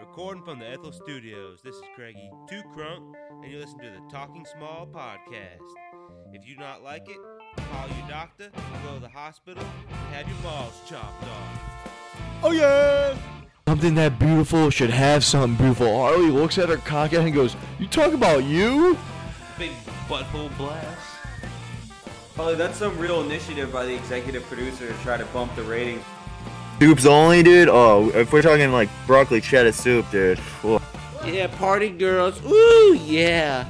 Recording from the Ethel Studios, this is Craigie Two Crunk, and you listen to the Talking Small podcast. If you do not like it, call your doctor, go to the hospital, and have your balls chopped off. Oh yeah! Something that beautiful should have something beautiful. Harley looks at her cock and goes, "You talk about you?" Big butthole blast. Probably that's some real initiative by the executive producer to try to bump the ratings. Soups only, dude. Oh, if we're talking like broccoli cheddar soup, dude. Whoa. Yeah, party girls. Ooh, yeah.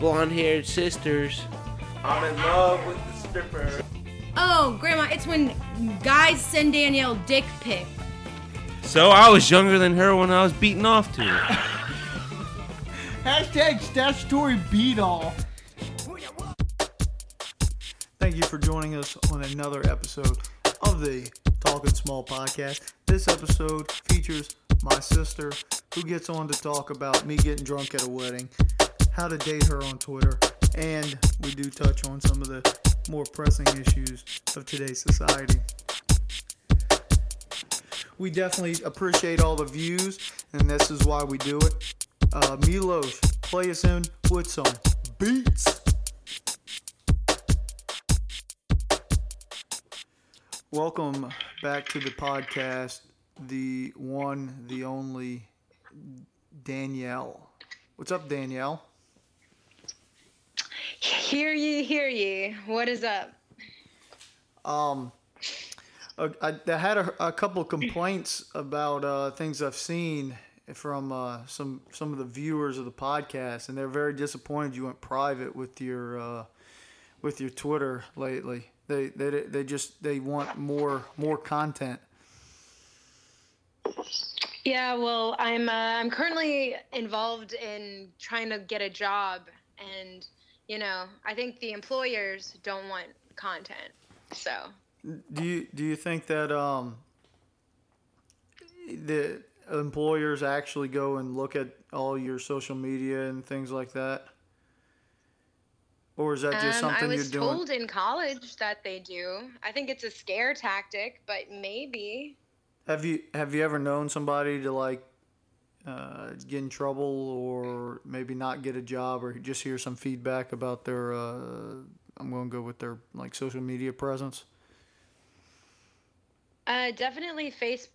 Blonde haired sisters. I'm in love with the stripper. Oh, Grandma, it's when guys send Danielle dick pic. So I was younger than her when I was beaten off to her. Hashtag statutory beat all. Thank you for joining us on another episode of the Talking Small podcast. This episode features my sister who gets on to talk about me getting drunk at a wedding, how to date her on Twitter, and we do touch on some of the more pressing issues of today's society. We definitely appreciate all the views, and this is why we do it. Uh, Milos, play us in with some beats. Welcome back to the podcast, the one, the only Danielle. What's up, Danielle? Hear ye, hear ye. What is up? Um, I, I had a, a couple complaints about uh, things I've seen from uh, some some of the viewers of the podcast, and they're very disappointed you went private with your uh, with your Twitter lately. They, they they just they want more more content. Yeah, well, I'm uh, I'm currently involved in trying to get a job, and you know, I think the employers don't want content. So Do you do you think that um the employers actually go and look at all your social media and things like that? Or is that just um, something you're doing? I was told in college that they do. I think it's a scare tactic, but maybe. Have you have you ever known somebody to like uh, get in trouble or maybe not get a job or just hear some feedback about their uh, I'm going to go with their like social media presence? Uh, definitely Facebook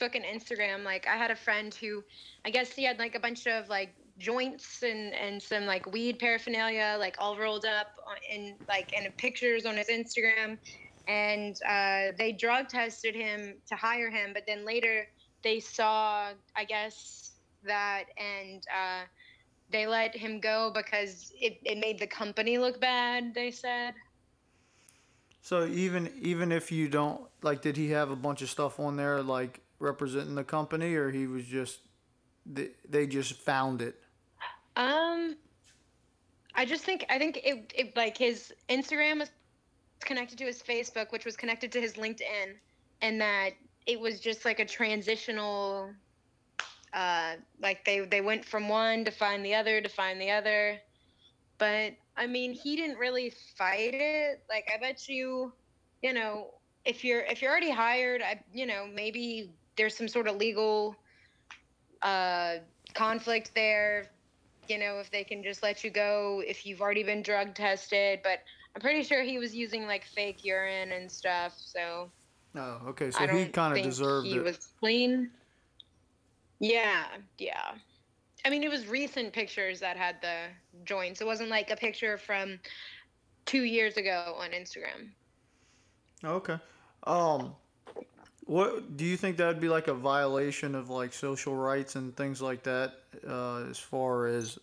and Instagram. Like I had a friend who, I guess he had like a bunch of like joints and and some like weed paraphernalia like all rolled up in like in pictures on his Instagram, and uh, they drug tested him to hire him, but then later they saw I guess that and. Uh, they let him go because it, it made the company look bad, they said. So even even if you don't like, did he have a bunch of stuff on there like representing the company, or he was just they, they just found it? Um, I just think I think it, it like his Instagram was connected to his Facebook, which was connected to his LinkedIn, and that it was just like a transitional. Uh, like they they went from one to find the other to find the other, but I mean he didn't really fight it. Like I bet you, you know, if you're if you're already hired, I you know maybe there's some sort of legal uh, conflict there you know, if they can just let you go if you've already been drug tested. But I'm pretty sure he was using like fake urine and stuff. So Oh, okay. So he kind of deserved he it. was clean. Yeah, yeah. I mean, it was recent pictures that had the joints. It wasn't like a picture from two years ago on Instagram. Okay. Um, what do you think that would be like a violation of like social rights and things like that? Uh, as far as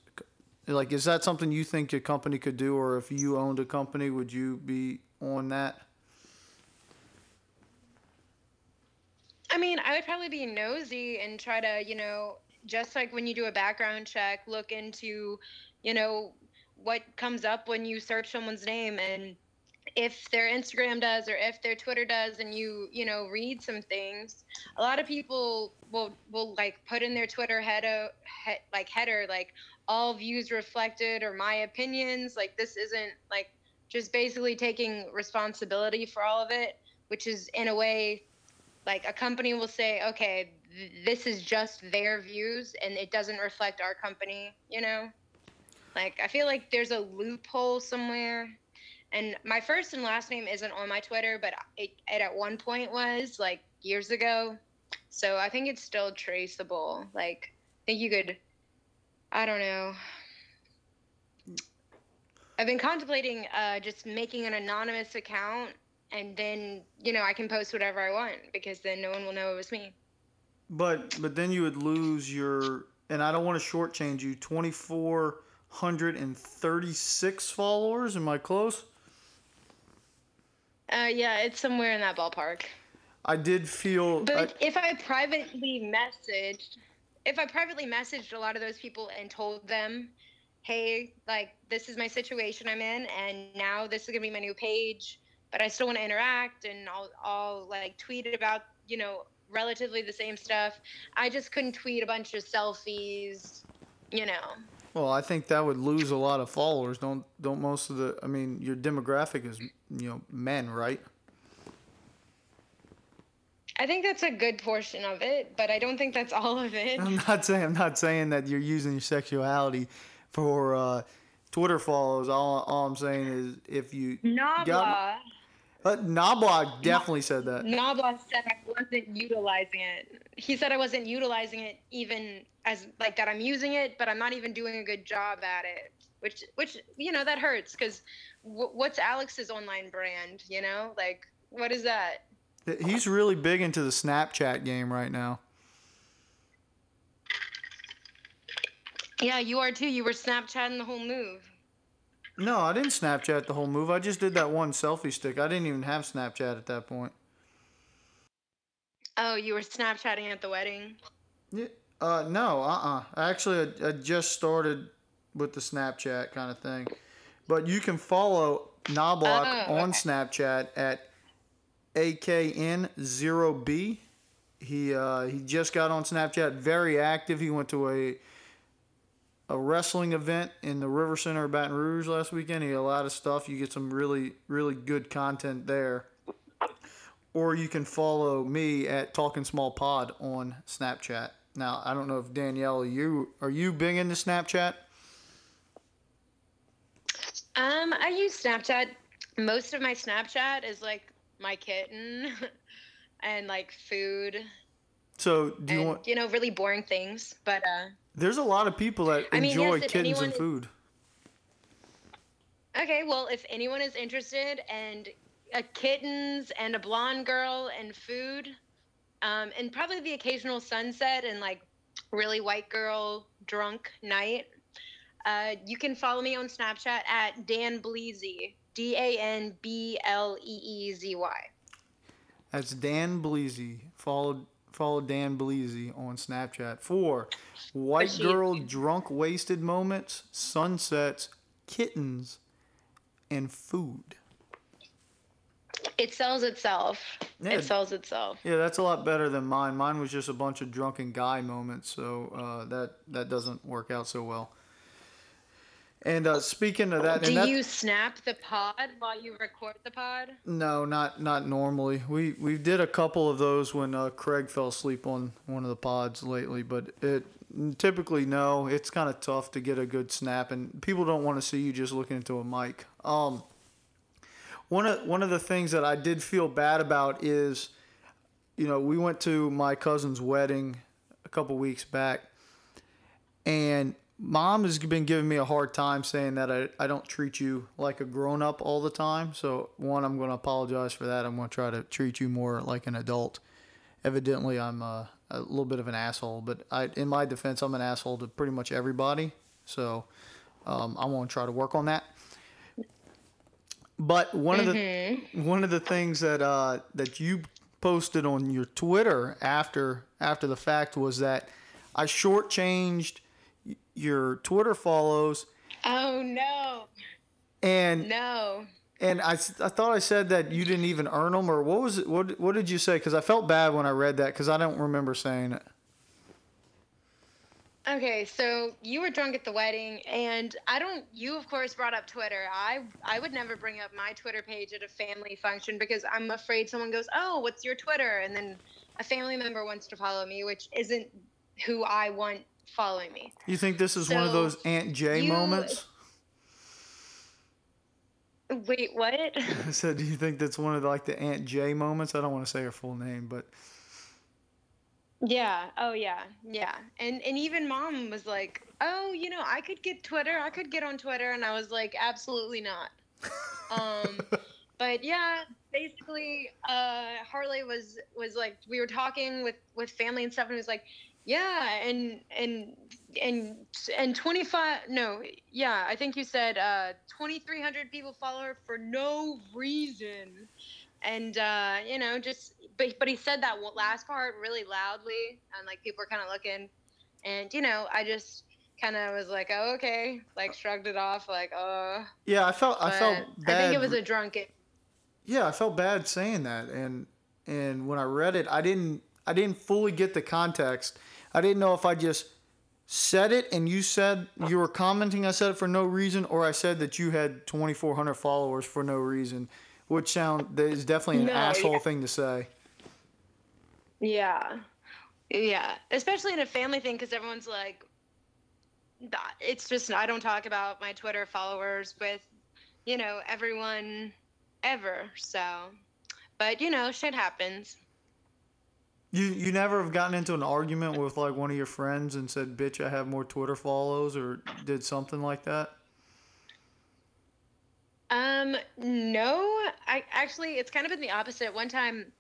like, is that something you think a company could do, or if you owned a company, would you be on that? I mean, I would probably be nosy and try to, you know, just like when you do a background check, look into, you know, what comes up when you search someone's name and if their Instagram does or if their Twitter does and you, you know, read some things. A lot of people will will like put in their Twitter header uh, he, like header like all views reflected or my opinions, like this isn't like just basically taking responsibility for all of it, which is in a way like a company will say, okay, th- this is just their views and it doesn't reflect our company, you know? Like I feel like there's a loophole somewhere. And my first and last name isn't on my Twitter, but it, it at one point was like years ago. So I think it's still traceable. Like I think you could I don't know. I've been contemplating uh, just making an anonymous account and then, you know, I can post whatever I want because then no one will know it was me. But but then you would lose your and I don't want to shortchange you. Twenty four hundred and thirty six followers. Am I close? Uh, yeah, it's somewhere in that ballpark. I did feel. But I, if I privately messaged, if I privately messaged a lot of those people and told them, hey, like, this is my situation I'm in, and now this is going to be my new page, but I still want to interact and I'll, I'll, like, tweet about, you know, relatively the same stuff. I just couldn't tweet a bunch of selfies, you know. Well, I think that would lose a lot of followers. Don't don't most of the. I mean, your demographic is you know men, right? I think that's a good portion of it, but I don't think that's all of it. I'm not saying I'm not saying that you're using your sexuality for uh, Twitter follows. All, all I'm saying is if you Knobloch. got uh, Knobloch definitely said that. Knobloch said I wasn't utilizing it. He said I wasn't utilizing it even as like that I'm using it, but I'm not even doing a good job at it. Which, which you know, that hurts because w- what's Alex's online brand? You know, like what is that? He's really big into the Snapchat game right now. Yeah, you are too. You were Snapchatting the whole move. No, I didn't Snapchat the whole move. I just did that one selfie stick. I didn't even have Snapchat at that point. Oh, you were Snapchatting at the wedding. Yeah. Uh, no, uh, uh Actually, I, I just started with the Snapchat kind of thing. But you can follow Knobloch Oh, on okay. Snapchat at AKN0B. He uh, he just got on Snapchat, very active. He went to a a wrestling event in the River Center of Baton Rouge last weekend. He had a lot of stuff. You get some really really good content there. Or you can follow me at Talking Small Pod on Snapchat. Now I don't know if Danielle, you are you big into Snapchat? Um, I use Snapchat. Most of my Snapchat is like my kitten and like food So do you and want? you know really boring things. But uh, There's a lot of people that I mean, enjoy yes, if kittens anyone and food. okay, well, if anyone is interested and uh, kittens and a blonde girl and food, um, and probably the occasional sunset and like really white girl drunk night, uh, you can follow me on Snapchat at Dan Bleezy. D A N B L E E Z Y. That's Dan Bleezy. Follow follow Dan Bleezy on Snapchat for white girl drunk wasted moments, sunsets, kittens, and food. It sells itself. Yeah. It sells itself. Yeah, that's a lot better than mine. Mine was just a bunch of drunken guy moments, so uh, that that doesn't work out so well. And uh, speaking of that, Do that, you snap the pod while you record the pod? No, not not normally. We we did a couple of those when uh, Craig fell asleep on one of the pods lately, but it typically no. It's kind of tough to get a good snap, and people don't want to see you just looking into a mic. Um, one of one of the things that I did feel bad about is, you know, we went to my cousin's wedding a couple weeks back, and mom has been giving me a hard time saying that I, I don't treat you like a grown up all the time. So, one, I'm going to apologize for that. I'm going to try to treat you more like an adult. Evidently, I'm uh, a little bit of an asshole, but I, in my defense, I'm an asshole to pretty much everybody. So, um, I want to try to work on that. But one of the one of the things that uh, that you posted on your Twitter after after the fact was that I shortchanged your Twitter follows, Oh no, and no. and I, I thought I said that you didn't even earn them, or what was it? What what did you say? Because I felt bad when I read that because I don't remember saying it. Okay, so you were drunk at the wedding, and I don't. You of course brought up Twitter. I I would never bring up my Twitter page at a family function because I'm afraid someone goes, "Oh, what's your Twitter?" and then a family member wants to follow me, which isn't who I want following me. You think this is one of those Aunt J you- moments? Wait, what? I said, do you think that's one of the, like the Aunt J moments? I don't want to say her full name, but Yeah. Oh yeah. Yeah. And and even mom was like, "Oh, you know, I could get Twitter. I could get on Twitter." And I was like, "Absolutely not." um but yeah, basically uh Harley was was like we were talking with with family and stuff and he was like, "Yeah, and and and and 25 no, yeah, I think you said uh 2300 people follow her for no reason." and uh, you know, just but but he said that last part really loudly, and like people were kind of looking, and you know, I just kind of was like, oh okay, like shrugged it off, like uh. yeah, I felt I felt bad. I think it was a drunken. yeah, I felt bad saying that, and and when I read it, I didn't I didn't fully get the context. I didn't know if I just said it and you said you were commenting. I said it for no reason, or I said that you had 2,400 followers for no reason, which sound that is definitely an No, asshole yeah. thing to say. Yeah, yeah, especially in a family thing, because everyone's like, it's just I don't talk about my Twitter followers with, you know, everyone ever. So, but you know, shit happens. You you never have gotten into an argument with like one of your friends and said, "Bitch, I have more Twitter follows," or did something like that. Um, no, I actually, it's kind of been the opposite. One time,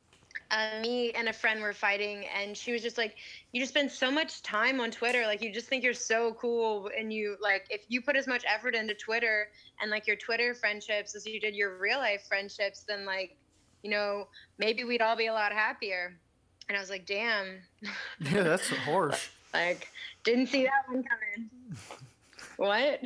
uh, me and a friend were fighting, and she was just like, "You just spend so much time on Twitter. Like, you just think you're so cool, and you like, if you put as much effort into Twitter and like your Twitter friendships as you did your real life friendships, then like, you know, maybe we'd all be a lot happier." And I was like, "Damn, Yeah, that's harsh. like, didn't see that one coming." what?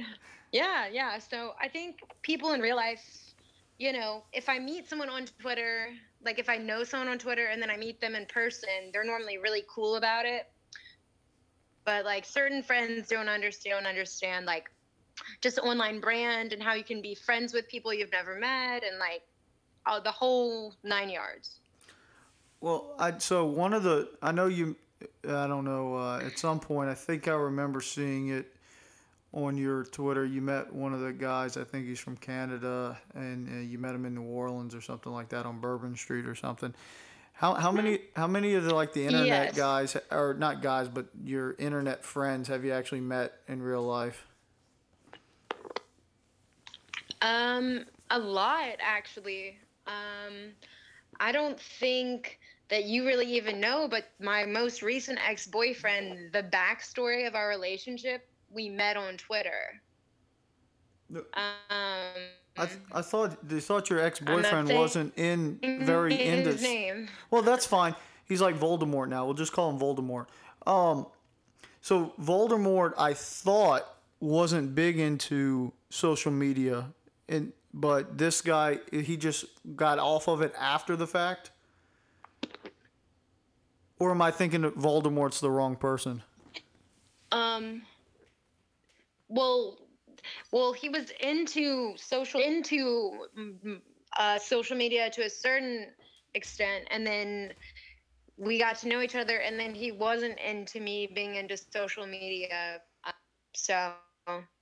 Yeah, yeah. So I think people in real life, you know, if I meet someone on Twitter, like if I know someone on Twitter and then I meet them in person, they're normally really cool about it. But like certain friends don't understand don't understand like just online brand and how you can be friends with people you've never met and like oh, the whole nine yards. Well, I so one of the I know you I don't know uh, at some point I think I remember seeing it on your Twitter. You met one of the guys. I think he's from Canada, and uh, you met him in New Orleans or something like that on Bourbon Street or something. How how many how many of the like the internet Yes. guys or not guys but your internet friends have you actually met in real life? Um, a lot actually. Um, I don't think that you really even know, but my most recent ex-boyfriend, the backstory of our relationship, we met on Twitter. Um, I, th- I thought they thought your ex boyfriend wasn't in very his into name. Well, that's fine. He's like Voldemort now. We'll just call him Voldemort. Um, so Voldemort, I thought wasn't big into social media, and but this guy, he just got off of it after the fact. Or am I thinking that Voldemort's the wrong person? Um. Well, well, he was into social into mm, uh, social media to a certain extent, and then we got to know each other, and then he wasn't into me being into social media. Uh, So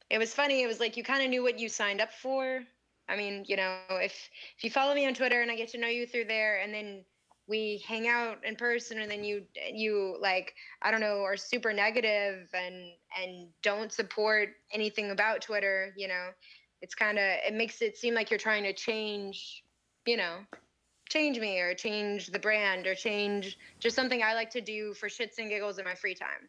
it was funny. It was like you kind of knew what you signed up for. I mean, you know, if if you follow me on Twitter and I get to know you through there, and then we hang out in person, and then you you like I don't know are super negative and and don't support anything about Twitter, you know, it's kind of it makes it seem like you're trying to change, you know, change me or change the brand or change just something I like to do for shits and giggles in my free time.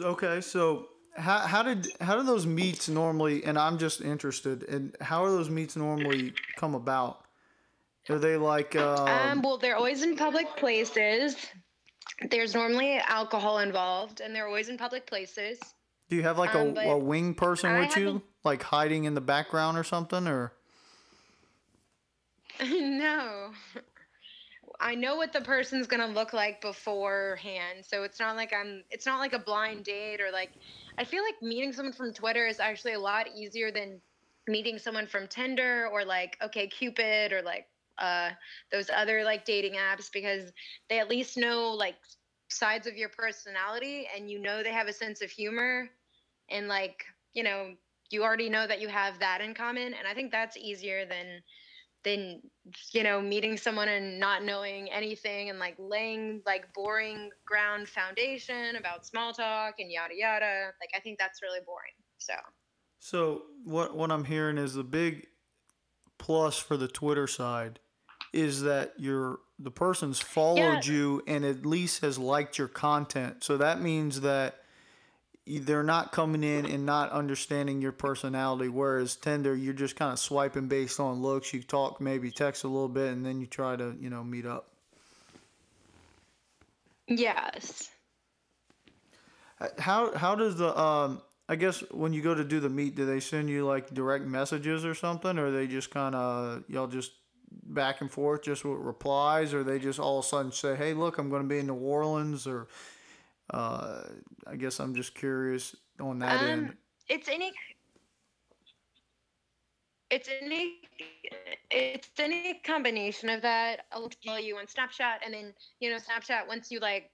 Okay, so how how did how do those meets normally? And I'm just interested in how are those meets normally come about? Are they like um, Um, well, they're always in public places. There's normally alcohol involved, and they're always in public places. Do you have like Um, a, but a wing person I with you, like hiding in the background or something, or no. I know what the person's gonna look like beforehand. So it's not like I'm. It's not like a blind date or like. I feel like meeting someone from Twitter is actually a lot easier than meeting someone from Tinder or like OkCupid or like uh, those other like dating apps because they at least know like sides of your personality and you know they have a sense of humor and like you know you already know that you have that in common. And i think that's easier than than you know meeting someone and not knowing anything and like laying like boring ground foundation about small talk and yada yada. Like i think that's really boring so. So what what I'm hearing is the big plus for the Twitter side is that you're the person's followed Yeah. you and at least has liked your content. So that means that they're not coming in and not understanding your personality. Whereas Tinder, you're just kind of swiping based on looks. You talk, maybe text a little bit, and then you try to you know meet up. yes How how does the um I guess when you go to do the meet, do they send you like direct messages or something, or they just kind of y'all just back and forth just with replies, or they just all of a sudden say, "Hey, look, I'm going to be in New Orleans," or uh, I guess I'm just curious on that Um, end. it's any it's any it's any combination of that i'll tell you on snapchat and then you know snapchat once you like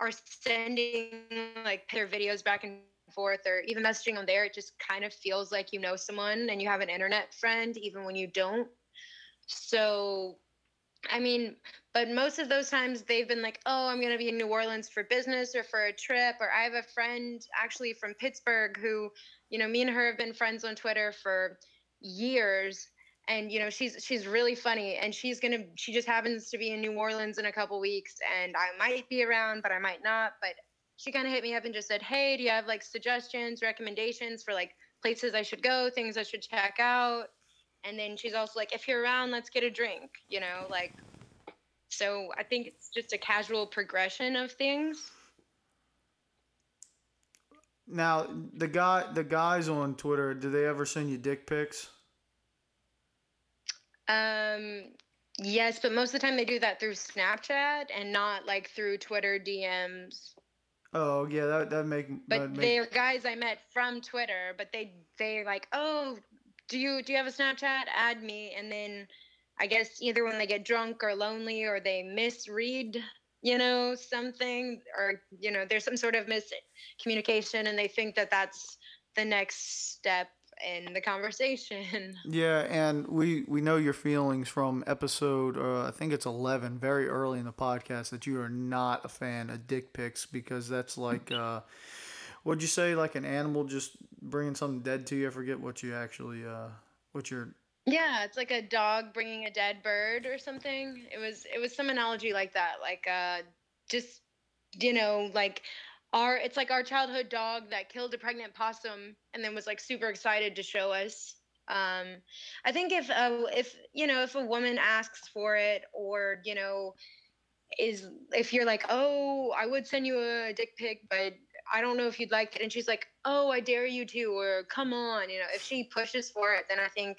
are sending like their videos back and forth or even messaging on there it just kind of feels like you know someone and you have an internet friend even when you don't so i mean but most of those times they've been like oh i'm going to be in new orleans for business or for a trip or i have a friend actually from pittsburgh who you know me and her have been friends on twitter for years and you know she's she's really funny and she's gonna she just happens to be in new orleans in a couple weeks and i might be around but i might not but she kind of hit me up and just said hey do you have like suggestions recommendations for like places i should go things i should check out and then she's also like if you're around let's get a drink you know like so i think it's just a casual progression of things Now the guy the guys on Twitter, do they ever send you dick pics? Um, yes, but most of the time they do that through Snapchat and not like through Twitter DMs. Oh yeah, that that make But make, they're guys I met from Twitter, but they they like, oh, do you do you have a Snapchat? Add me, and then I guess either when they get drunk or lonely or they misread, you know, something, or you know, there's some sort of miscommunication, and they think that that's the next step in the conversation. Yeah, and we we know your feelings from episode uh, I think it's 11, very early in the podcast that you are not a fan of dick pics because that's like uh what'd you say like an animal just bringing something dead to you? I forget what you actually uh what you're Yeah, it's like a dog bringing a dead bird or something. It was it was some analogy like that, like uh just you know, like our it's like our childhood dog that killed a pregnant possum and then was like super excited to show us. Um I think if uh, if you know, if a woman asks for it or, you know, is if you're like, "Oh, I would send you a dick pic, but I don't know if you'd like it." And she's like, "Oh, I dare you to," or "Come on," you know, if she pushes for it, then I think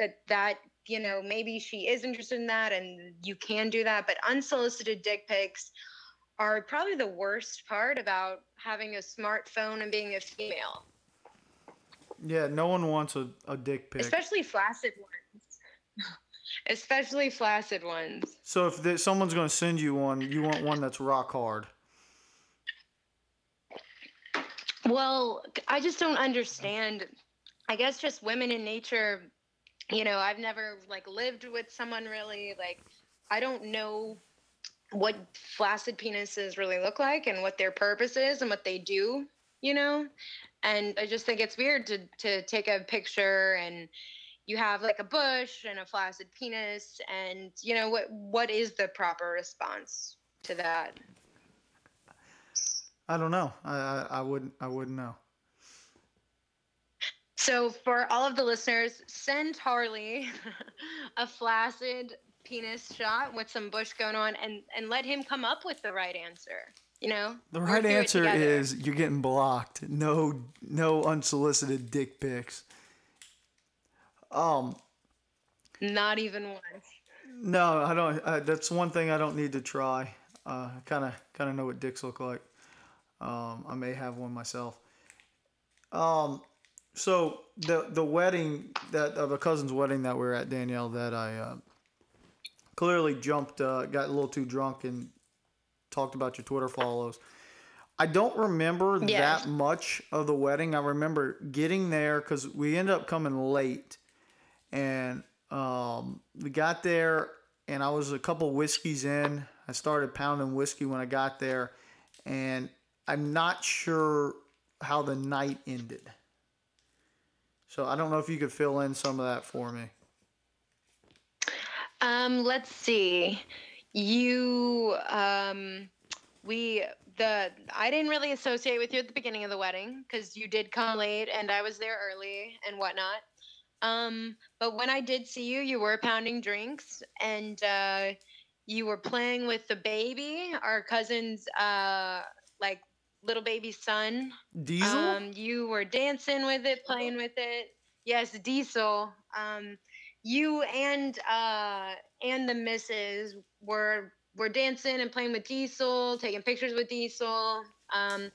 that that you know maybe she is interested in that and you can do that but unsolicited dick pics are probably the worst part about having a smartphone and being a female Yeah, no one wants a, a dick pic. especially flaccid ones especially flaccid ones so if there, someone's going to send you one, you want one that's rock hard. Well i just don't mm. understand i guess just women in nature you know i've never like lived with someone really like i don't know what flaccid penises really look like and what their purpose is and what they do you know? And i just think it's weird to to take a picture and you have like a bush and a flaccid penis and you know what what is the proper response to that I don't know. I, I I wouldn't I wouldn't know. So, for all of the listeners, send Harley a flaccid penis shot with some bush going on, and and let him come up with the right answer. You know, The right answer is you're getting blocked. No no unsolicited dick pics. Um not even once. No, I don't. Uh, that's one thing I don't need to try. Uh, I kind of kind of know what dicks look like. Um, I may have one myself. Um, so the the wedding that of a cousin's wedding that we were at Danielle that I uh, clearly jumped, uh, got a little too drunk and talked about your Twitter follows. I don't remember Yes. that much of the wedding. I remember getting there because we ended up coming late, and um, we got there, and I was a couple whiskeys in. I started pounding whiskey when I got there, and I'm not sure how the night ended. So I don't know if you could fill in some of that for me. Um, let's see. You, um, we, the, I didn't really associate with you at the beginning of the wedding because you did come late and I was there early and whatnot. Um, but when I did see you, you were pounding drinks and, uh, you were playing with the baby, our cousin's, uh, like little baby son. Diesel? Um, you were dancing with it, playing with it. Yes, Diesel. Um, you and uh, and the missus were were dancing and playing with Diesel, taking pictures with Diesel. Um,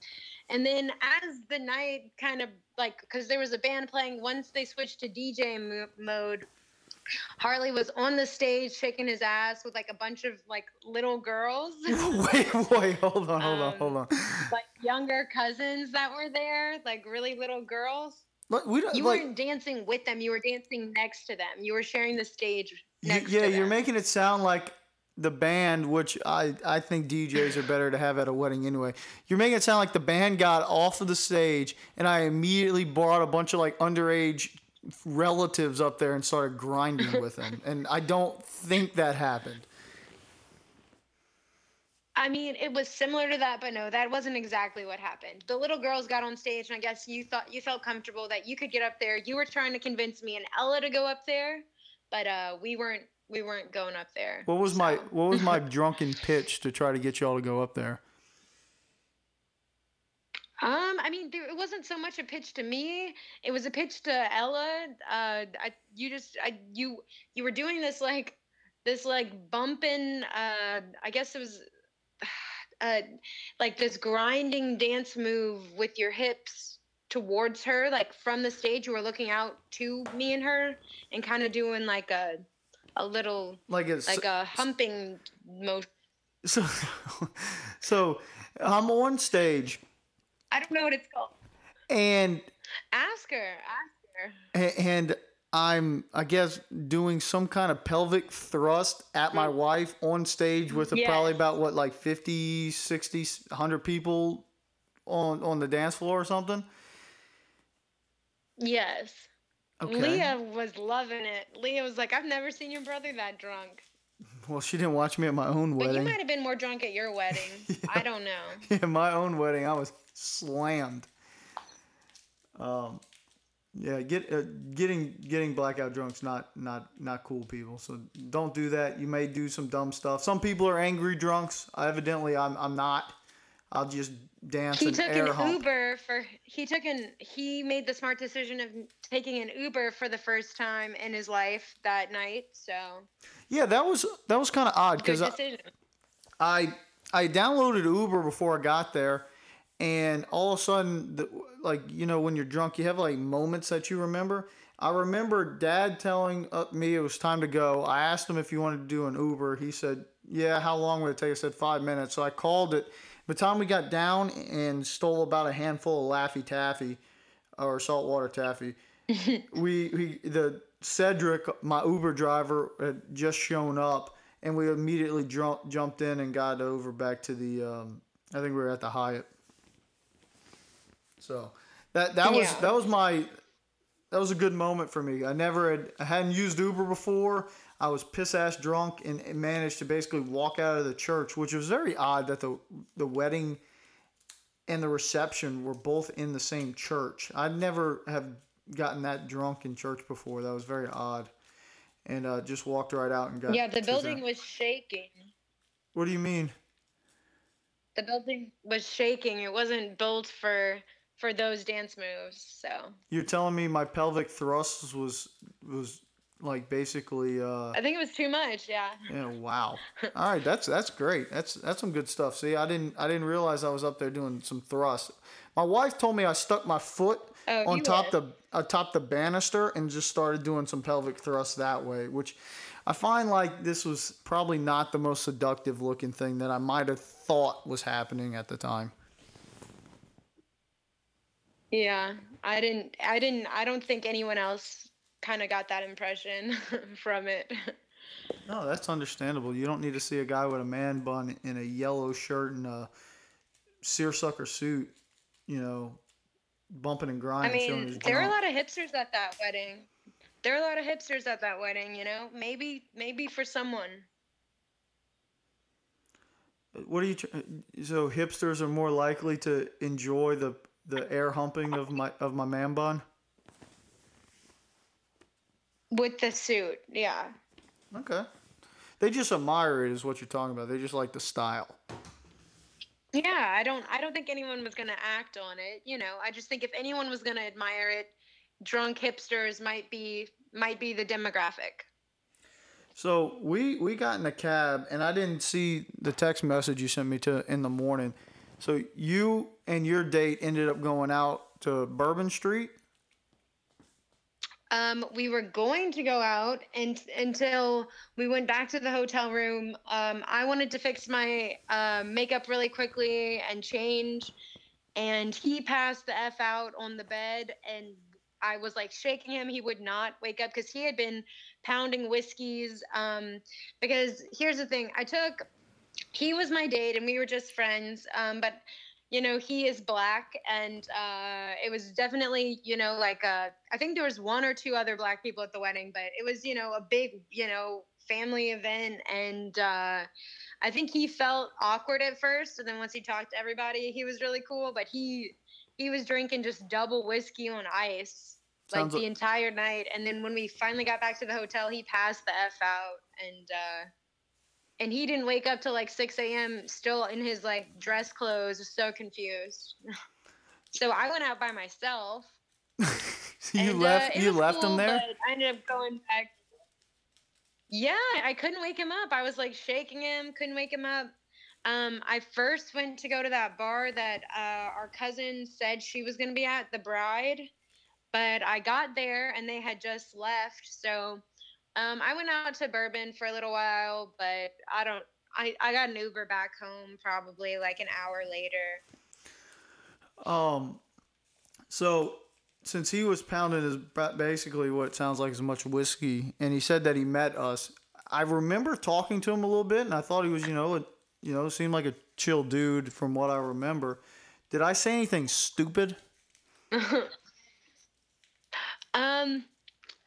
and then as the night kind of like, because there was a band playing, once they switched to DJ mo- mode, Harley was on the stage shaking his ass with like a bunch of like little girls. wait, wait, hold on, hold on, Um, hold on. like younger cousins that were there, like really little girls. Look, we don't You like. weren't dancing with them; you were dancing next to them. You were sharing the stage y- next yeah, you're making it sound like the band, which I I think DJs are better to have at a wedding anyway. You're making it sound like the band got off of the stage, and I immediately brought a bunch of like underage relatives up there and started grinding with them, and I don't think that happened. I mean, it was similar to that, but no, that wasn't exactly what happened. The little girls got on stage, and I guess you thought you felt comfortable that you could get up there. You were trying to convince me and Ella to go up there, but uh, we weren't. We weren't going up there. What was my what was my drunken pitch to try to get y'all to go up there? Um, I mean, there, it wasn't so much a pitch to me. It was a pitch to Ella. Uh, I, you just, I, you, you were doing this like, this like bumping. Uh, I guess it was, uh, like this grinding dance move with your hips towards her, like from the stage. You were looking out to me and her, and kind of doing like a, a little, Like it's like a humping motion. so so I'm on stage I don't know what it's called. and Ask her. Ask her. And I'm I guess doing some kind of pelvic thrust at my mm-hmm. wife on stage with a, Yes. probably about what like 50 60 100 people on on the dance floor or something Yes. okay Leah was loving it. Leah was like, I've never seen your brother that drunk. well she didn't watch me at my own wedding. But you might have been more drunk at your wedding. I don't know. yeah my own wedding I was slammed. Um yeah get uh, getting getting blackout drunk's not not not cool people. So don't do that. You may do some dumb stuff. Some people are angry drunks. Evidently i'm, I'm not. I'll just dance He and took an hump Uber for he took an he made the smart decision of taking an Uber for the first time in his life that night. So. Yeah that was that was kind of odd because I. I I downloaded Uber before I got there, and all of a sudden, the, like you know, when you're drunk, you have like moments that you remember. I remember Dad telling uh, me it was time to go. I asked him if he wanted to do an Uber. He said, "Yeah, how long would it take?" I said five minutes. So I called it. By the time we got down and stole about a handful of Laffy Taffy, or saltwater taffy, we, we the Cedric, my Uber driver, had just shown up, and we immediately jump, jumped in and got over back to the. Um, I think we were at the Hyatt. So that that was Yeah. that was my that was a good moment for me. I never had I hadn't used Uber before. I was piss ass drunk and and managed to basically walk out of the church, which was very odd that the the wedding and the reception were both in the same church. I'd never have gotten that drunk in church before. That was very odd. And uh, just walked right out and got. Yeah, the building was shaking. What do you mean? The building was shaking. It wasn't built for for those dance moves. So You're telling me my pelvic thrust was was like basically. Uh, I think it was too much. Yeah. yeah. Wow. All right. That's that's great. That's that's some good stuff. See, I didn't I didn't realize I was up there doing some thrust. My wife told me I stuck my foot Oh, on top would. the atop the banister and just started doing some pelvic thrust that way, which I find like this was probably not the most seductive looking thing that I might have thought was happening at the time. Yeah. I didn't. I didn't. I don't think anyone else kind of got that impression from it. No, that's understandable. You don't need to see a guy with a man bun in a yellow shirt and a seersucker suit, you know, bumping and grinding. showing mean, there were a lot of hipsters at that wedding. There were a lot of hipsters at that wedding. You know, maybe maybe for someone. What are you? tr- So hipsters are more likely to enjoy the the air humping of my of my man bun. With the suit, yeah. Okay, they just admire it, is what you're talking about. They just like the style. Yeah, I don't I don't think anyone was going to act on it, you know. I just think if anyone was going to admire it, drunk hipsters might be might be the demographic. So we we got in a cab, and I didn't see the text message you sent me to in the morning. So you and your date ended up going out to Bourbon Street. Um, we were going to go out and until we went back to the hotel room. Um, I wanted to fix my uh, makeup really quickly and change, and he passed the f out on the bed, and I was like shaking him. He would not wake up because he had been pounding whiskeys. Um, because here's the thing: I took. He was my date, and we were just friends. Um, but you know he is black and uh it was definitely you know like uh i think there was one or two other black people at the wedding but it was you know a big you know family event and uh i think he felt awkward at first and then once he talked to everybody he was really cool but he he was drinking just double whiskey on ice like Sounds the li- entire night and then when we finally got back to the hotel he passed the f out and uh and he didn't wake up till like 6 a.m. still in his like dress clothes, so confused. so I went out by myself. you and, uh, left it you left him there. I ended up going back. Yeah, I couldn't wake him up. I was like shaking him, couldn't wake him up. Um, I first went to go to that bar that uh, our cousin said she was going to be at, the bride, but I got there and they had just left. So um, I went out to Bourbon for a little while, but I don't. I, I got an Uber back home probably like an hour later. Um, so since he was pounding his basically what it sounds like as much whiskey, and he said that he met us. I remember talking to him a little bit, and I thought he was, you know, a, you know, seemed like a chill dude from what I remember. Did I say anything stupid? Um,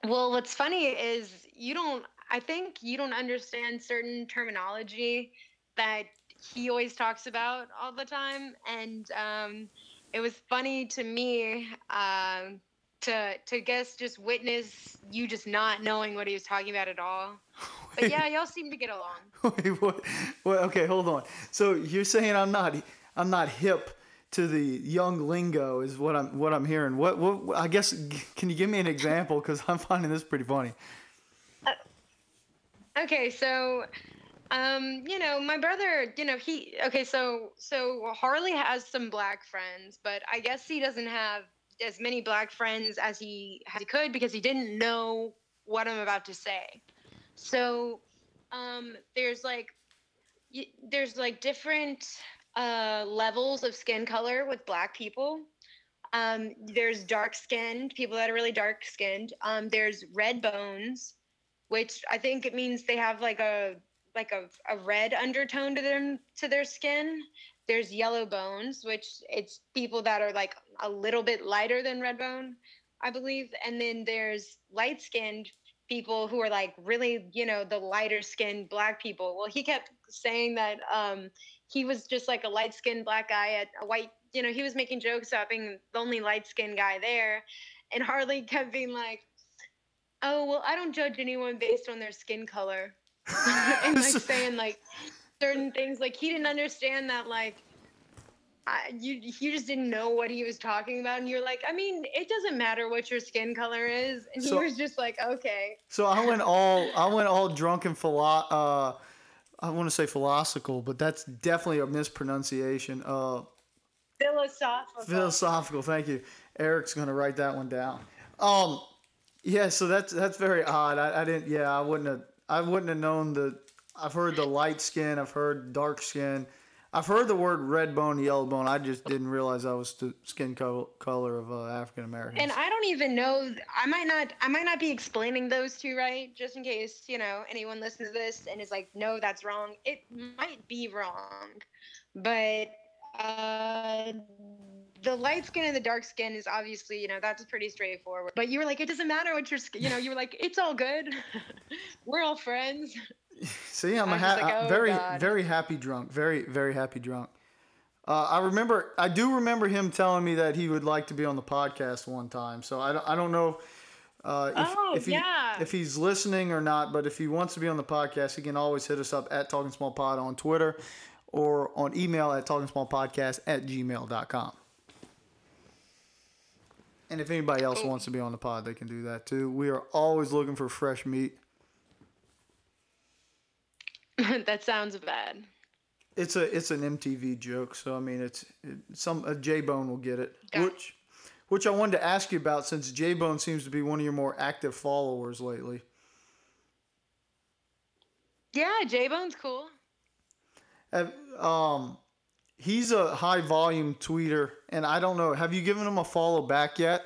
well, what's funny is you don't. I think you don't understand certain terminology that he always talks about all the time, and um, it was funny to me um, to to guess just witness you just not knowing what he was talking about at all. But yeah, y'all seem to get along. Wait, what, what? Okay, hold on. So you're saying I'm not I'm not hip to the young lingo is what I'm what I'm hearing. What what? I guess can you give me an example because I'm finding this pretty funny. Okay, so um, you know, my brother, you know, he okay, so so Harley has some black friends, but I guess he doesn't have as many black friends as he as he could because he didn't know what I'm about to say. So um there's like y- there's like different uh levels of skin color with black people. Um there's dark skinned, people that are really dark skinned. Um there's red bones which I think it means they have like a like a, a red undertone to them to their skin. There's yellow bones, which it's people that are like a little bit lighter than red bone, I believe. And then there's light skinned people who are like really, you know, the lighter skinned black people. Well, he kept saying that um, he was just like a light skinned black guy at a white, you know, he was making jokes about being the only light skinned guy there. And Harley kept being like, oh well i don't judge anyone based on their skin color and like saying like certain things like he didn't understand that like I, you you just didn't know what he was talking about, and you're like, I mean, it doesn't matter what your skin color is, and So- he was just like, okay. So I went all I went all drunk and philo- uh I want to say philosophical, but that's definitely a mispronunciation. Uh Philosophical. philosophical, thank you. Eric's gonna write that one down. Um yeah, so that's that's very odd. I, I didn't yeah, I wouldn't have I wouldn't have known the I've heard the light skin, I've heard dark skin. I've heard the word red bone, yellow bone. I just didn't realize that was the skin co- color of uh, African Americans. And I don't even know. I might not. I might not be explaining those two right, just in case you know anyone listens to this and is like, "No, that's wrong." It might be wrong, but uh, the light skin and the dark skin is obviously, you know, that's pretty straightforward. But you were like, "It doesn't matter what your skin." You know, you were like, "It's all good. We're all friends." See, I'm a I'm ha- like, oh, very, God. very happy drunk. Very, very happy drunk. Uh, I remember, I do remember him telling me that he would like to be on the podcast one time. So I don't, I don't know uh, if, Oh, if, he, yeah. if he's listening or not, but if he wants to be on the podcast, he can always hit us up at Talking Small Pod on Twitter or on email at Talking Small Podcast at gmail.com. And if anybody else wants to be on the pod, they can do that too. We are always looking for fresh meat. that sounds bad. It's a it's an MTV joke, so I mean it's it, some a J Bone will get it. Got it. Which which I wanted to ask you about since J Bone seems to be one of your more active followers lately. Yeah, J Bone's cool. Have, um, he's a high volume tweeter, and I don't know. Have you given him a follow back yet?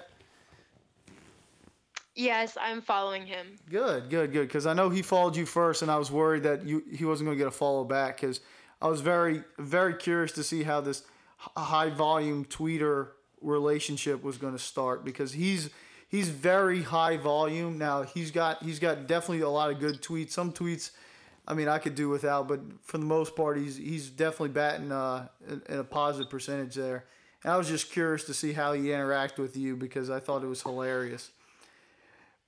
Yes, I'm following him. Good, good, good. Because I know he followed you first, and I was worried that you he wasn't going to get a follow back. Because I was very, very curious to see how this high volume tweeter relationship was going to start. Because he's he's very high volume. Now he's got he's got definitely a lot of good tweets. Some tweets, I mean, I could do without, but for the most part, he's he's definitely batting uh, in, in a positive percentage there. And I was just curious to see how he interacted with you because I thought it was hilarious.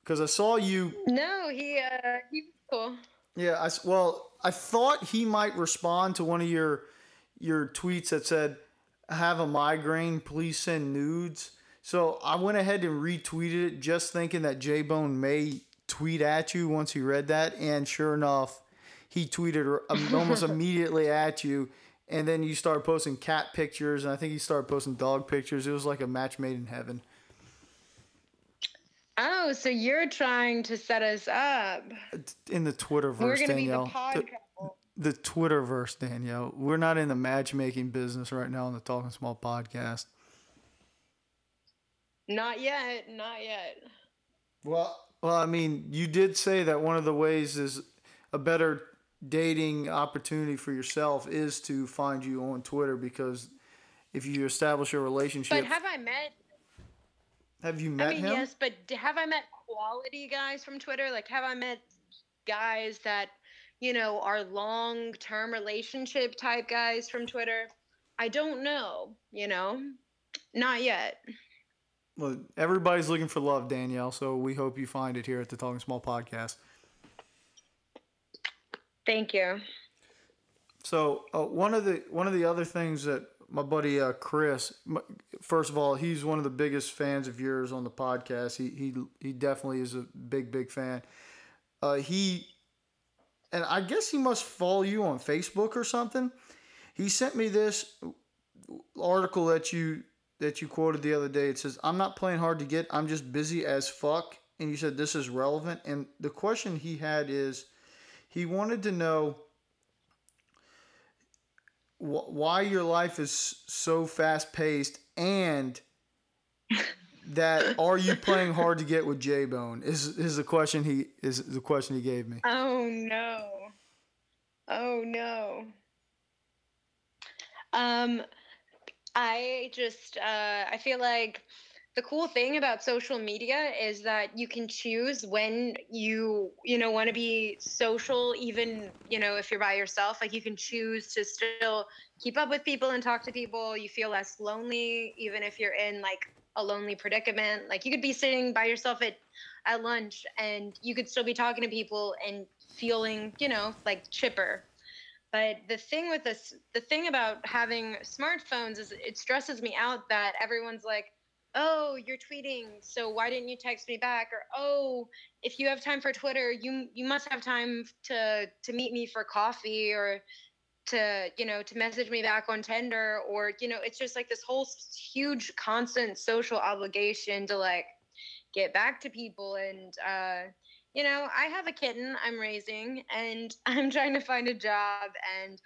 Because I saw you No, he uh he was cool. yeah, I, well, I thought he might respond to one of your your tweets that said, "I have a migraine, please send nudes." So I went ahead and retweeted it, just thinking that J Bone may tweet at you once he read that, and sure enough, he tweeted um, almost immediately at you. And then you started posting cat pictures, and I think he started posting dog pictures. It was like a match made in heaven. Oh, so you're trying to set us up. In the Twitterverse, We're gonna be the Danielle. podcast. the Twitterverse, Danielle. We're not in the matchmaking business right now on the Talking Small podcast. Not yet, not yet. Well, well, I mean, you did say that one of the ways is a better dating opportunity for yourself is to find you on Twitter because if you establish a relationship, But have I met? have you met I mean, him? yes, but have I met quality guys from Twitter? Like, have I met guys that you know are long-term relationship type guys from Twitter? I don't know. You know, not yet. Well, everybody's looking for love, Danielle. So we hope you find it here at the Talking Small podcast. Thank you. So uh, one of the one of the other things that my buddy uh, Chris, first of all, he's one of the biggest fans of yours on the podcast. He he he definitely is a big big fan. Uh, he and I guess he must follow you on Facebook or something. He sent me this article that you that you quoted the other day. It says, "I'm not playing hard to get. I'm just busy as fuck." And you said this is relevant. And the question he had is, he wanted to know wh- why your life is so fast paced and that are you playing hard to get with J Bone is is the question he is the question he gave me. Oh no. Oh no. Um I just uh I feel like the cool thing about social media is that you can choose when you you know want to be social even you know if you're by yourself like you can choose to still keep up with people and talk to people. You feel less lonely even if you're in like a lonely predicament. Like you could be sitting by yourself at at lunch and you could still be talking to people and feeling you know like chipper. But the thing with this, the thing about having smartphones is it stresses me out that everyone's like, "Oh, you're tweeting, so why didn't you text me back?" Or, "Oh, if you have time for Twitter, you you must have time to to meet me for coffee or to you know to message me back on Tinder or you know it's just like this whole huge constant social obligation to like get back to people and uh you know I have a kitten I'm raising and I'm trying to find a job and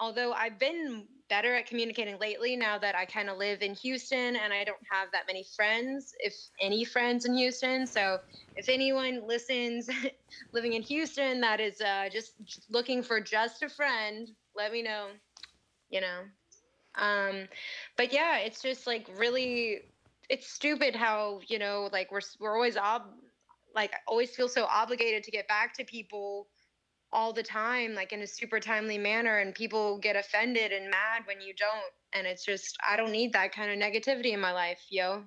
although I've been better at communicating lately now that I kind of live in Houston and I don't have that many friends if any friends in Houston so if anyone listens living in Houston that is uh, just looking for just a friend, let me know. You know, um, but yeah, it's just like really, it's stupid how you know like we're we're always ob like always feel so obligated to get back to people all the time like in a super timely manner and people get offended and mad when you don't and it's just i don't need that kind of negativity in my life yo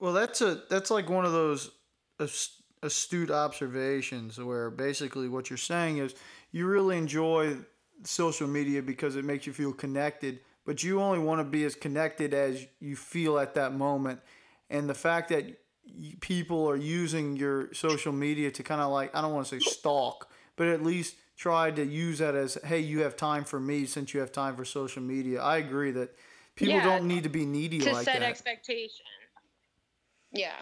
Well, that's a that's like one of those astute observations where basically what you're saying is you really enjoy social media because it makes you feel connected, but you only want to be as connected as you feel at that moment. And the fact that people are using your social media to kind of like I don't want to say stalk, but at least try to use that as hey, you have time for me since you have time for social media. I agree that people Yeah, don't need to be needy to like set that. expectation yeah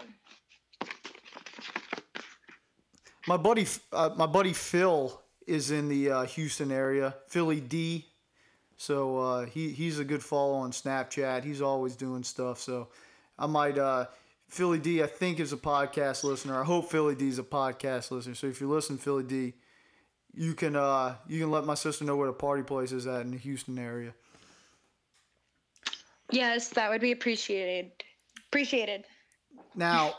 My buddy, uh, my buddy Phil is in the uh, Houston area, Philly D. So uh, he he's a good follow on Snapchat. He's always doing stuff. So I might uh, Philly D. I think is a podcast listener. I hope Philly D is a podcast listener. So if you listen, Philly D, you can uh, you can let my sister know where the party place is at in the Houston area. Yes, that would be appreciated. Appreciated. Now,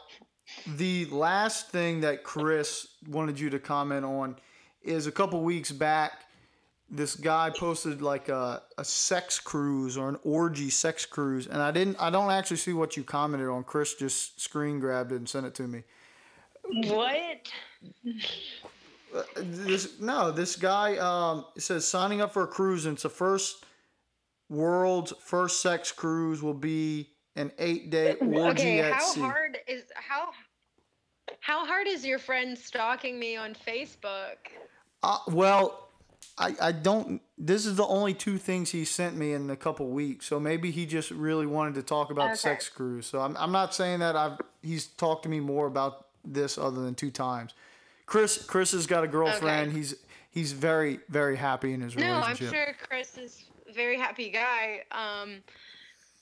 the last thing that Chris wanted you to comment on is a couple weeks back, this guy posted like a, a sex cruise or an orgy sex cruise, and I didn't, I don't actually see what you commented on. Chris just screen grabbed it and sent it to me. What? This no, this guy um, says signing up for a cruise. And it's the first world's first sex cruise will be an eight day orgy Okay, at how sea. hard is how how hard is your friend stalking me on Facebook? Uh, well, I, I don't. This is the only two things he sent me in a couple weeks. So maybe he just really wanted to talk about Okay. sex cruise. So I'm, I'm not saying that I've he's talked to me more about this other than two times. Chris Chris has got a girlfriend. Okay. He's he's very very happy in his relationship No, I'm sure Chris is a very happy guy. Um,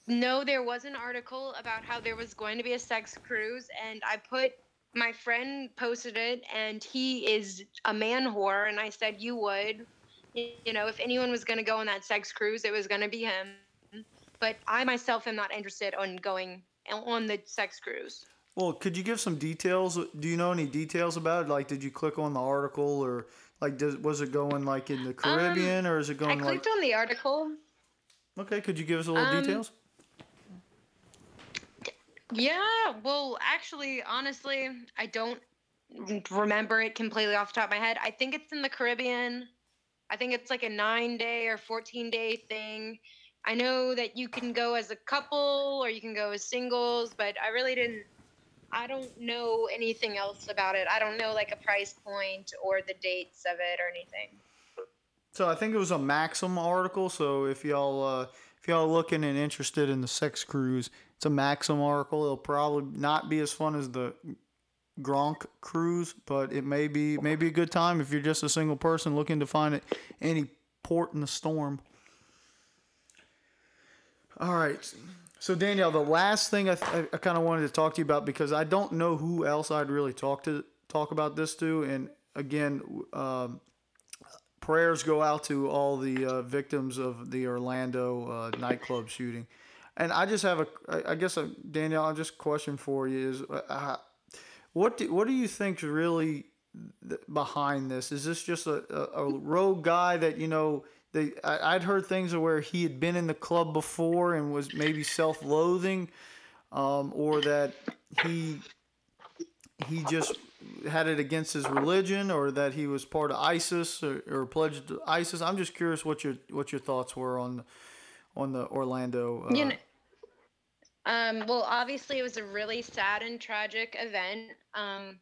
no, there was an article about how there was going to be a sex cruise, and I put my friend posted it, and he is a man whore, and I said you would. You know, if anyone was going to go on that sex cruise, it was going to be him. But I myself am not interested on going on the sex cruise. Well, could you give some details? Do you know any details about it? Like, did you click on the article, or like, does was it going like in the Caribbean, or is it Um, I going like? clicked on the article. Okay, could you give us a little Um, details? Yeah, well, actually, honestly, I don't remember it completely off the top of my head. I think it's in the Caribbean. I think it's like a nine day or 14 day thing. I know that you can go as a couple or you can go as singles, but I really didn't. I don't know anything else about it. I don't know like a price point or the dates of it or anything. So I think it was a Maxim article. So if y'all uh, y'all looking and interested in the sex cruise, it's a Maxim article. It'll probably not be as fun as the Gronk cruise, but it may be maybe a good time if you're just a single person looking to find it any port in the storm. All right. So Danielle, the last thing I, I, I kind of wanted to talk to you about because I don't know who else I'd really talk to talk about this to, and again, um, prayers go out to all the uh, victims of the Orlando uh, nightclub shooting. And I just have a, I guess, a, Danielle, I just question for you is, uh, what do, what do you think's really behind this? Is this just a, a, a rogue guy that you know? They, I, I'd heard things where he had been in the club before and was maybe self-loathing, um, or that he he just had it against his religion or that he was part of ISIS or, or pledged to ISIS. I'm just curious what your what your thoughts were on on the Orlando. Uh, You know, um, well, obviously, it was a really sad and tragic event. Um,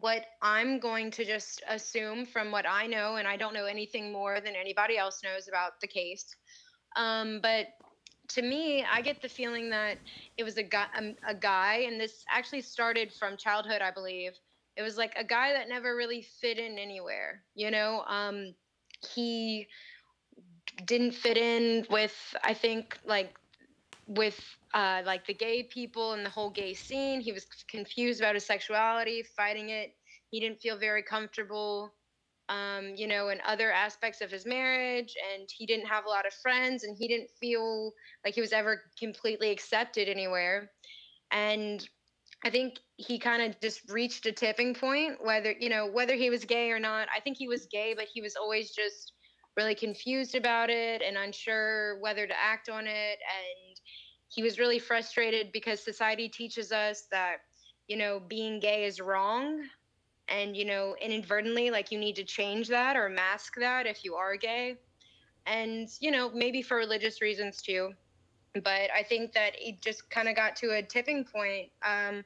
what I'm going to just assume from what I know, and I don't know anything more than anybody else knows about the case, um, but to me, I get the feeling that it was a guy, um, a guy, and this actually started from childhood, I believe. It was like a guy that never really fit in anywhere. You know, um, he didn't fit in with, I think, like with uh, like the gay people and the whole gay scene. He was confused about his sexuality, fighting it. He didn't feel very comfortable, um, you know, in other aspects of his marriage, and he didn't have a lot of friends, and he didn't feel like he was ever completely accepted anywhere. And I think he kind of just reached a tipping point, whether you know whether he was gay or not. I think he was gay, but he was always just really confused about it and unsure whether to act on it. And he was really frustrated because society teaches us that you know being gay is wrong. And you know inadvertently like you need to change that or mask that if you are gay. And you know maybe for religious reasons too but i think that it just kind of got to a tipping point. Um,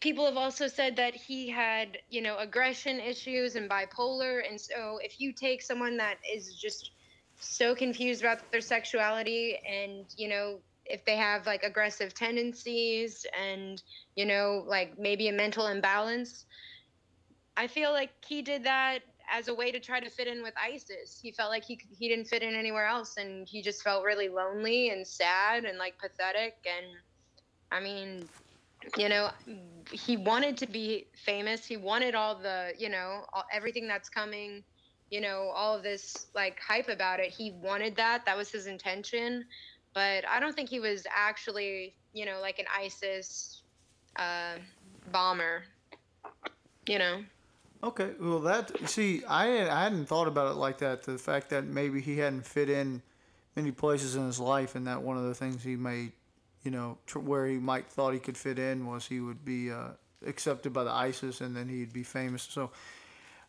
people have also said that he had you know aggression issues and bipolar. And so if you take someone that is just so confused about their sexuality and you know if they have like aggressive tendencies and you know like maybe a mental imbalance i feel like he did that as a way to try to fit in with isis. He felt like he he didn't fit in anywhere else and he just felt really lonely and sad and like pathetic. And i mean you know he wanted to be famous. He wanted all the you know all, everything that's coming you know all of this like hype about it. He wanted that. That was his intention. But i don't think he was actually you know like an isis uh, bomber you know Okay, well that see, I I hadn't thought about it like that. The fact that maybe he hadn't fit in many places in his life, and that one of the things he made, you know, tr- where he might thought he could fit in was he would be uh, accepted by the ISIS, and then he'd be famous. So,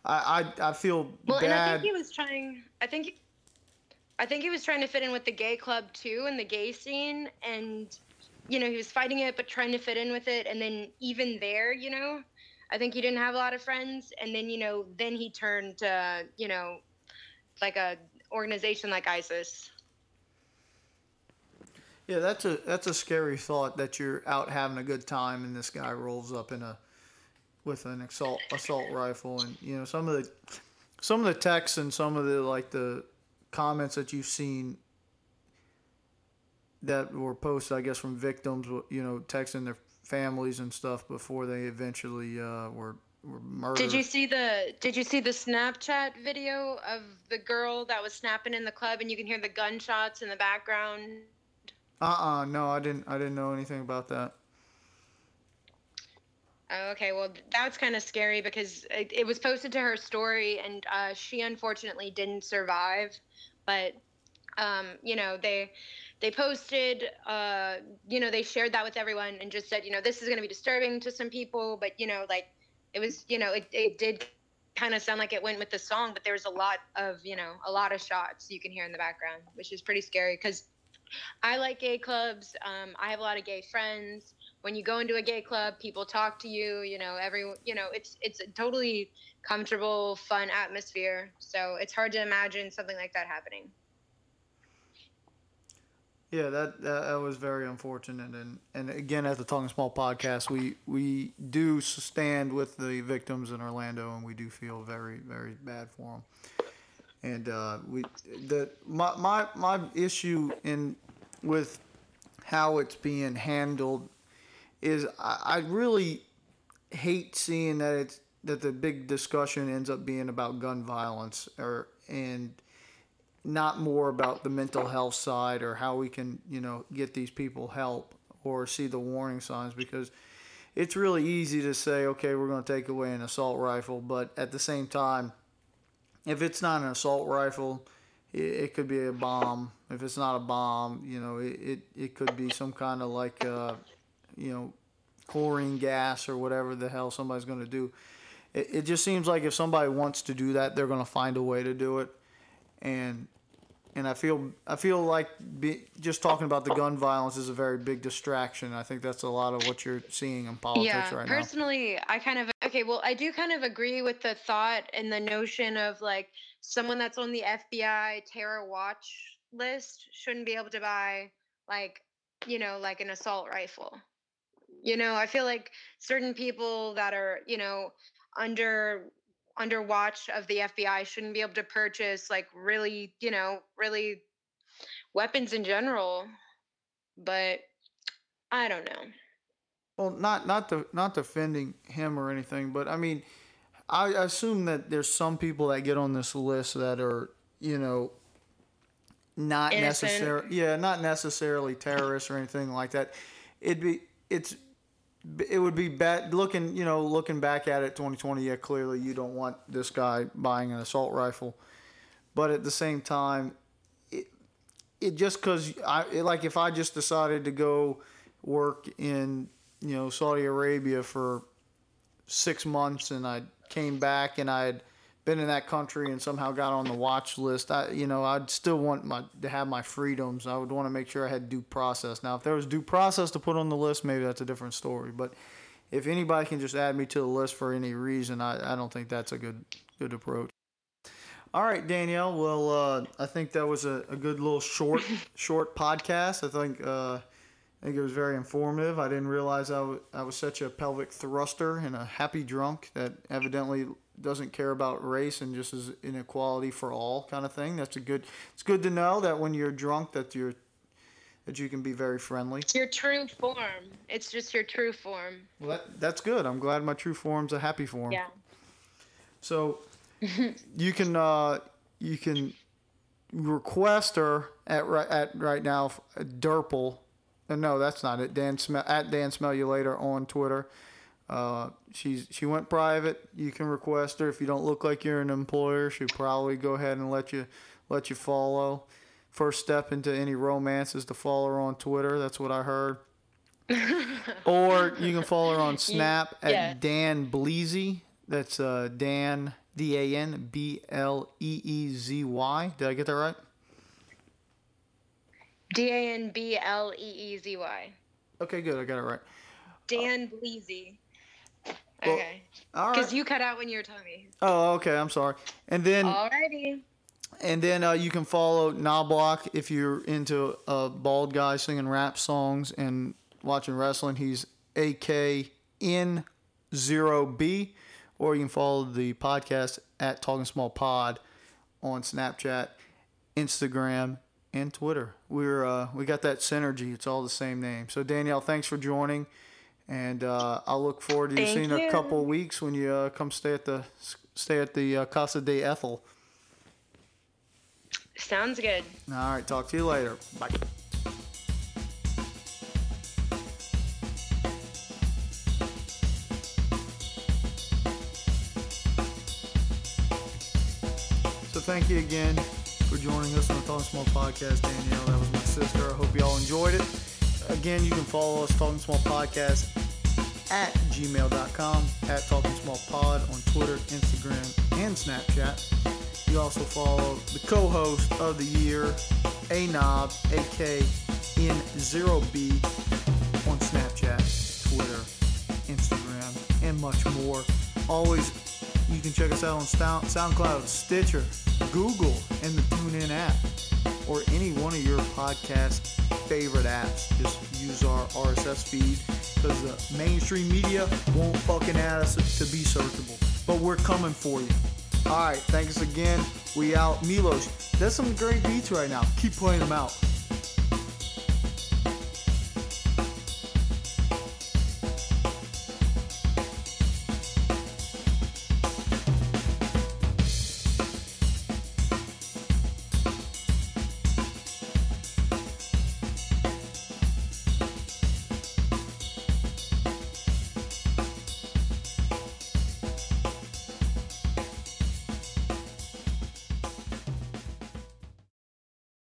I I, I feel well and i think he was trying i think i think he was trying to fit in with the gay club too and the gay scene and you know he was fighting it but trying to fit in with it and then even there you know i think he didn't have a lot of friends. And then you know then he turned to you know like a organization like isis. Yeah, that's a that's a scary thought that you're out having a good time and this guy rolls up in a with an assault assault rifle. And you know some of the some of the texts and some of the like the comments that you've seen that were posted I guess from victims you know texting their families and stuff before they eventually uh, were were murdered. did you see the did you see the snapchat video of the girl that was snapping in the club and you can hear the gunshots in the background Uh-uh, no, I didn't I didn't know anything about that. Oh, okay, well, that's kind of scary because it, it was posted to her story, and uh, she unfortunately didn't survive. But um, you know, they they posted, uh, you know, they shared that with everyone and just said, you know, this is going to be disturbing to some people, but you know, like it was, you know, it it did kind of sound like it went with the song, but there was a lot of, you know, a lot of shots you can hear in the background, which is pretty scary because I like gay clubs. Um, I have a lot of gay friends. When you go into a gay club, people talk to you. You know, every you know, it's it's a totally comfortable, fun atmosphere. So it's hard to imagine something like that happening. Yeah, that, that that was very unfortunate, and and again, at the Talking Small podcast, we we do stand with the victims in Orlando, and we do feel very very bad for them. And uh, we the my, my my issue in with how it's being handled is I, I really hate seeing that it's that the big discussion ends up being about gun violence or and not more about the mental health side or how we can, you know, get these people help or see the warning signs because it's really easy to say, okay, we're going to take away an assault rifle, but at the same time, if it's not an assault rifle, it, it could be a bomb. If it's not a bomb, you know, it, it, it could be some kind of like, uh, you know, chlorine gas or whatever the hell somebody's going to do. It, it just seems like if somebody wants to do that, they're going to find a way to do it. And and I feel I feel like be, just talking about the gun violence is a very big distraction. I think that's a lot of what you're seeing in politics yeah, right now. personally, I kind of okay. Well, I do kind of agree with the thought and the notion of like someone that's on the FBI terror watch list shouldn't be able to buy like you know like an assault rifle. You know, I feel like certain people that are you know under under watch of the FBI shouldn't be able to purchase like really you know really weapons in general. But I don't know. Well, not not the not defending him or anything, but I mean, I assume that there's some people that get on this list that are you know not necessarily yeah not necessarily terrorists or anything like that. It'd be it's it would be bad looking you know looking back at it 2020 yeah clearly you don't want this guy buying an assault rifle. But at the same time it, it just because i it, like if i just decided to go work in you know saudi arabia for six months and i came back and i had been in that country and somehow got on the watch list i you know i'd still want my to have my freedoms. I would want to make sure i had due process. Now if there was due process to put on the list maybe that's a different story. But if anybody can just add me to the list for any reason i, I don't think that's a good good approach. All right danielle well uh, i think that was a, a good little short short podcast. I think uh, I think it was very informative. I didn't realize I I was such a pelvic thruster and a happy drunk that evidently doesn't care about race and just is inequality for all kind of thing. That's a good. It's good to know that when you're drunk that you're that you can be very friendly. It's your true form. It's just your true form. Well, that, that's good. I'm glad my true form's a happy form. Yeah. So you can uh, you can request her at right at right now Derple. No, that's not it. Dan Smell at Dan Smell You Later on Twitter. Uh, she's she went private. You can request her if you don't look like you're an employer. She'll probably go ahead and let you let you follow. First step into any romance is to follow her on Twitter. That's what I heard. or you can follow her on Snap at yeah. Dan Bleezy. That's uh, Dan D A N B L E E Z Y. Did I get that right? D A N B L E E Z Y. Okay, good. I got it right. Dan Bleezy. Well, Okay. Because right. you cut out when you were telling me. Oh, okay. I'm sorry. And then Alrighty. and then uh, you can follow Knobloch if you're into a bald guy singing rap songs and watching wrestling. He's AKN zero B, or you can follow the podcast at Talking Small Pod on Snapchat, Instagram, and Twitter. We're uh, we got that synergy. It's all the same name. So Danielle, thanks for joining, and uh, I'll look forward to Thank seeing a you. couple weeks when you uh, come stay at the stay at the uh, Casa de Ethel. Sounds good. All right, talk to you later. Bye. So thank you again for joining us on the Talking Small podcast, Danielle. That was my sister. I hope y'all enjoyed it. Again, you can follow us Talking Small Podcast at gmail.com, at Talking Small Pod on Twitter, Instagram, and Snapchat. You also follow the co-host of the year, Anob, AK N0B, on Snapchat, Twitter, Instagram, and much more. Always, you can check us out on Sound- SoundCloud, Stitcher, Google, and the TuneIn app, or any one of your podcast favorite apps. Just use our RSS feed because the mainstream media won't fucking add us to be searchable. But we're coming for you. All right, thanks again. We out. Milos, there's some great beats right now. Keep playing them out.